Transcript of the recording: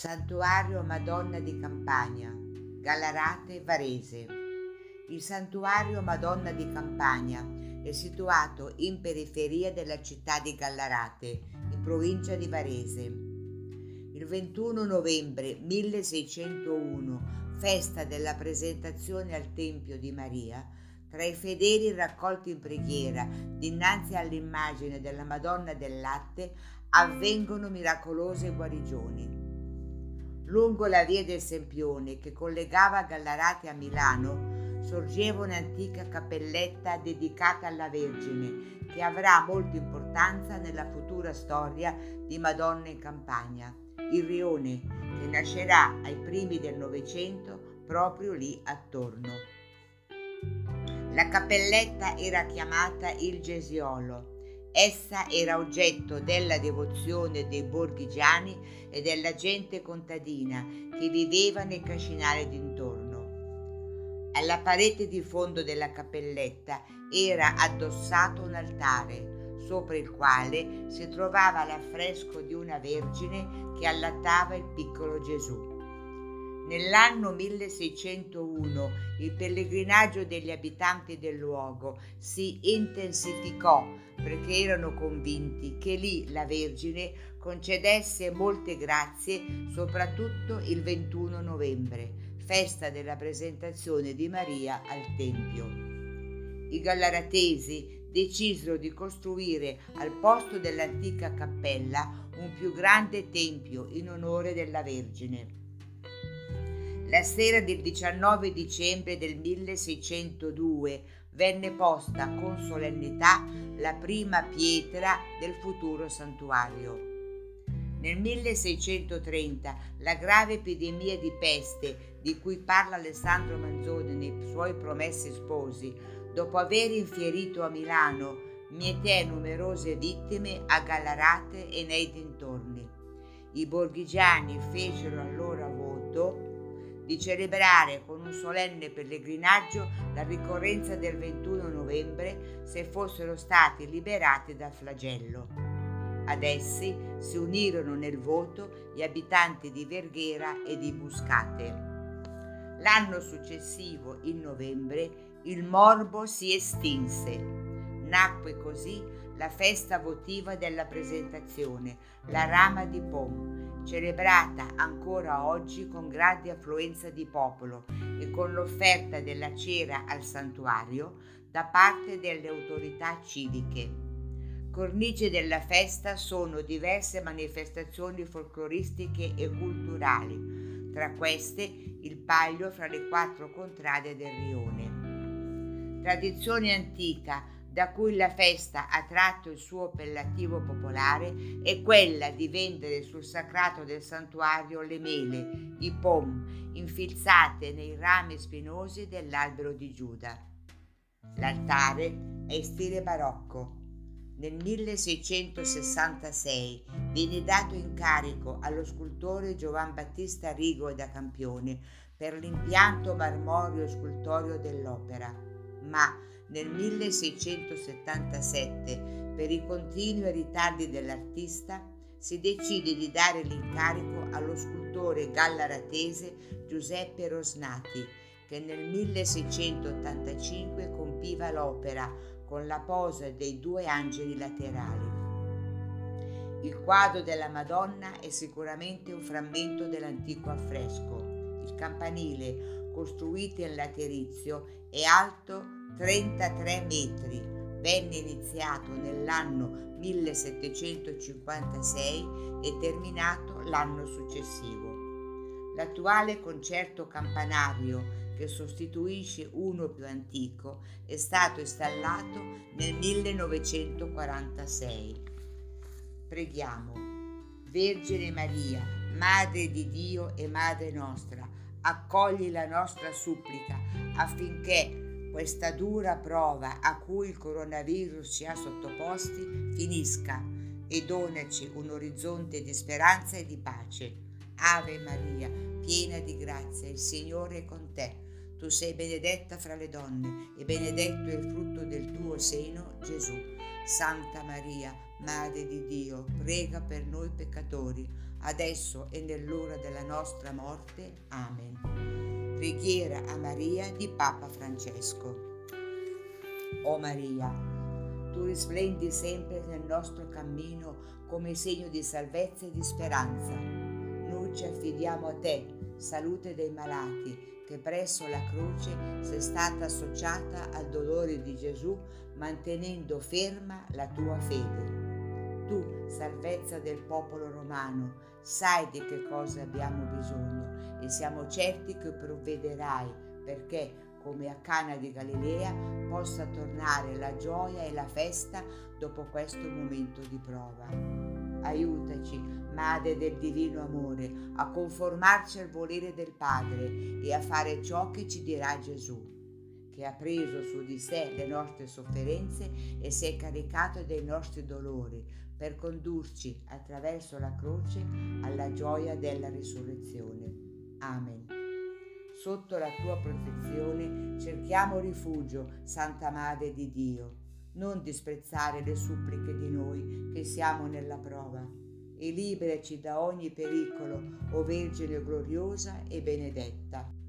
Santuario Madonna di Campania, Gallarate, Varese. Il Santuario Madonna di Campania è situato in periferia della città di Gallarate, in provincia di Varese. Il 21 novembre 1601, festa della presentazione al Tempio di Maria, tra i fedeli raccolti in preghiera dinanzi all'immagine della Madonna del Latte avvengono miracolose guarigioni. Lungo la via del Sempione che collegava Gallarate a Milano sorgeva un'antica cappelletta dedicata alla Vergine che avrà molta importanza nella futura storia di Madonna in Campania, il Rione, che nascerà ai primi del Novecento proprio lì attorno. La cappelletta era chiamata il Gesiolo Essa era oggetto della devozione dei borghigiani e della gente contadina che viveva nel cascinale d'intorno. Alla parete di fondo della cappelletta era addossato un altare, sopra il quale si trovava l'affresco di una vergine che allattava il piccolo Gesù. Nell'anno 1601 il pellegrinaggio degli abitanti del luogo si intensificò perché erano convinti che lì la Vergine concedesse molte grazie soprattutto il 21 novembre, festa della presentazione di Maria al Tempio. I gallaratesi decisero di costruire al posto dell'antica cappella un più grande tempio in onore della Vergine. La sera del 19 dicembre del 1602 venne posta con solennità la prima pietra del futuro santuario. Nel 1630 la grave epidemia di peste di cui parla Alessandro Manzoni nei suoi promessi sposi, dopo aver infierito a Milano, mietè numerose vittime a Gallarate e nei dintorni. I borghigiani fecero allora voto di celebrare con un solenne pellegrinaggio la ricorrenza del 21 novembre se fossero stati liberati dal flagello. Ad essi si unirono nel voto gli abitanti di Verghera e di Buscate. L'anno successivo, in novembre, il morbo si estinse. Nacque così la festa votiva della presentazione, la rama di Pom, celebrata ancora oggi con grande affluenza di popolo e con l'offerta della cera al santuario da parte delle autorità civiche. Cornice della festa sono diverse manifestazioni folcloristiche e culturali, tra queste il paglio fra le quattro contrade del rione. Tradizione antica da cui la festa ha tratto il suo appellativo popolare è quella di vendere sul sacrato del santuario le mele, i pom, infilzate nei rami spinosi dell'albero di Giuda. L'altare è in stile barocco. Nel 1666 viene dato incarico allo scultore Giovan Battista Rigo da Campione per l'impianto marmoreo scultorio dell'opera, ma nel 1677, per i continui ritardi dell'artista, si decide di dare l'incarico allo scultore gallaratese Giuseppe Rosnati, che nel 1685 compiva l'opera con la posa dei due angeli laterali. Il quadro della Madonna è sicuramente un frammento dell'antico affresco. Il campanile, costruito in laterizio, è alto 33 metri. Venne iniziato nell'anno 1756 e terminato l'anno successivo. L'attuale concerto campanario che sostituisce uno più antico è stato installato nel 1946. Preghiamo. Vergine Maria, Madre di Dio e Madre nostra, accogli la nostra supplica affinché questa dura prova a cui il coronavirus ci ha sottoposti finisca e donaci un orizzonte di speranza e di pace. Ave Maria, piena di grazia, il Signore è con te. Tu sei benedetta fra le donne e benedetto è il frutto del tuo seno, Gesù. Santa Maria, Madre di Dio, prega per noi peccatori, adesso e nell'ora della nostra morte. Amen. Preghiera a Maria di Papa Francesco. O Maria, tu risplendi sempre nel nostro cammino come segno di salvezza e di speranza. Noi ci affidiamo a te, salute dei malati, che presso la croce sei stata associata al dolore di Gesù, mantenendo ferma la tua fede. Tu, salvezza del popolo romano, sai di che cosa abbiamo bisogno e siamo certi che provvederai perché, come a Cana di Galilea, possa tornare la gioia e la festa dopo questo momento di prova. Aiutaci, Madre del Divino Amore, a conformarci al volere del Padre e a fare ciò che ci dirà Gesù che ha preso su di sé le nostre sofferenze e si è caricato dei nostri dolori per condurci attraverso la croce alla gioia della risurrezione. Amen. Sotto la tua protezione cerchiamo rifugio, Santa Madre di Dio. Non disprezzare le suppliche di noi che siamo nella prova e liberaci da ogni pericolo, o Vergine gloriosa e benedetta.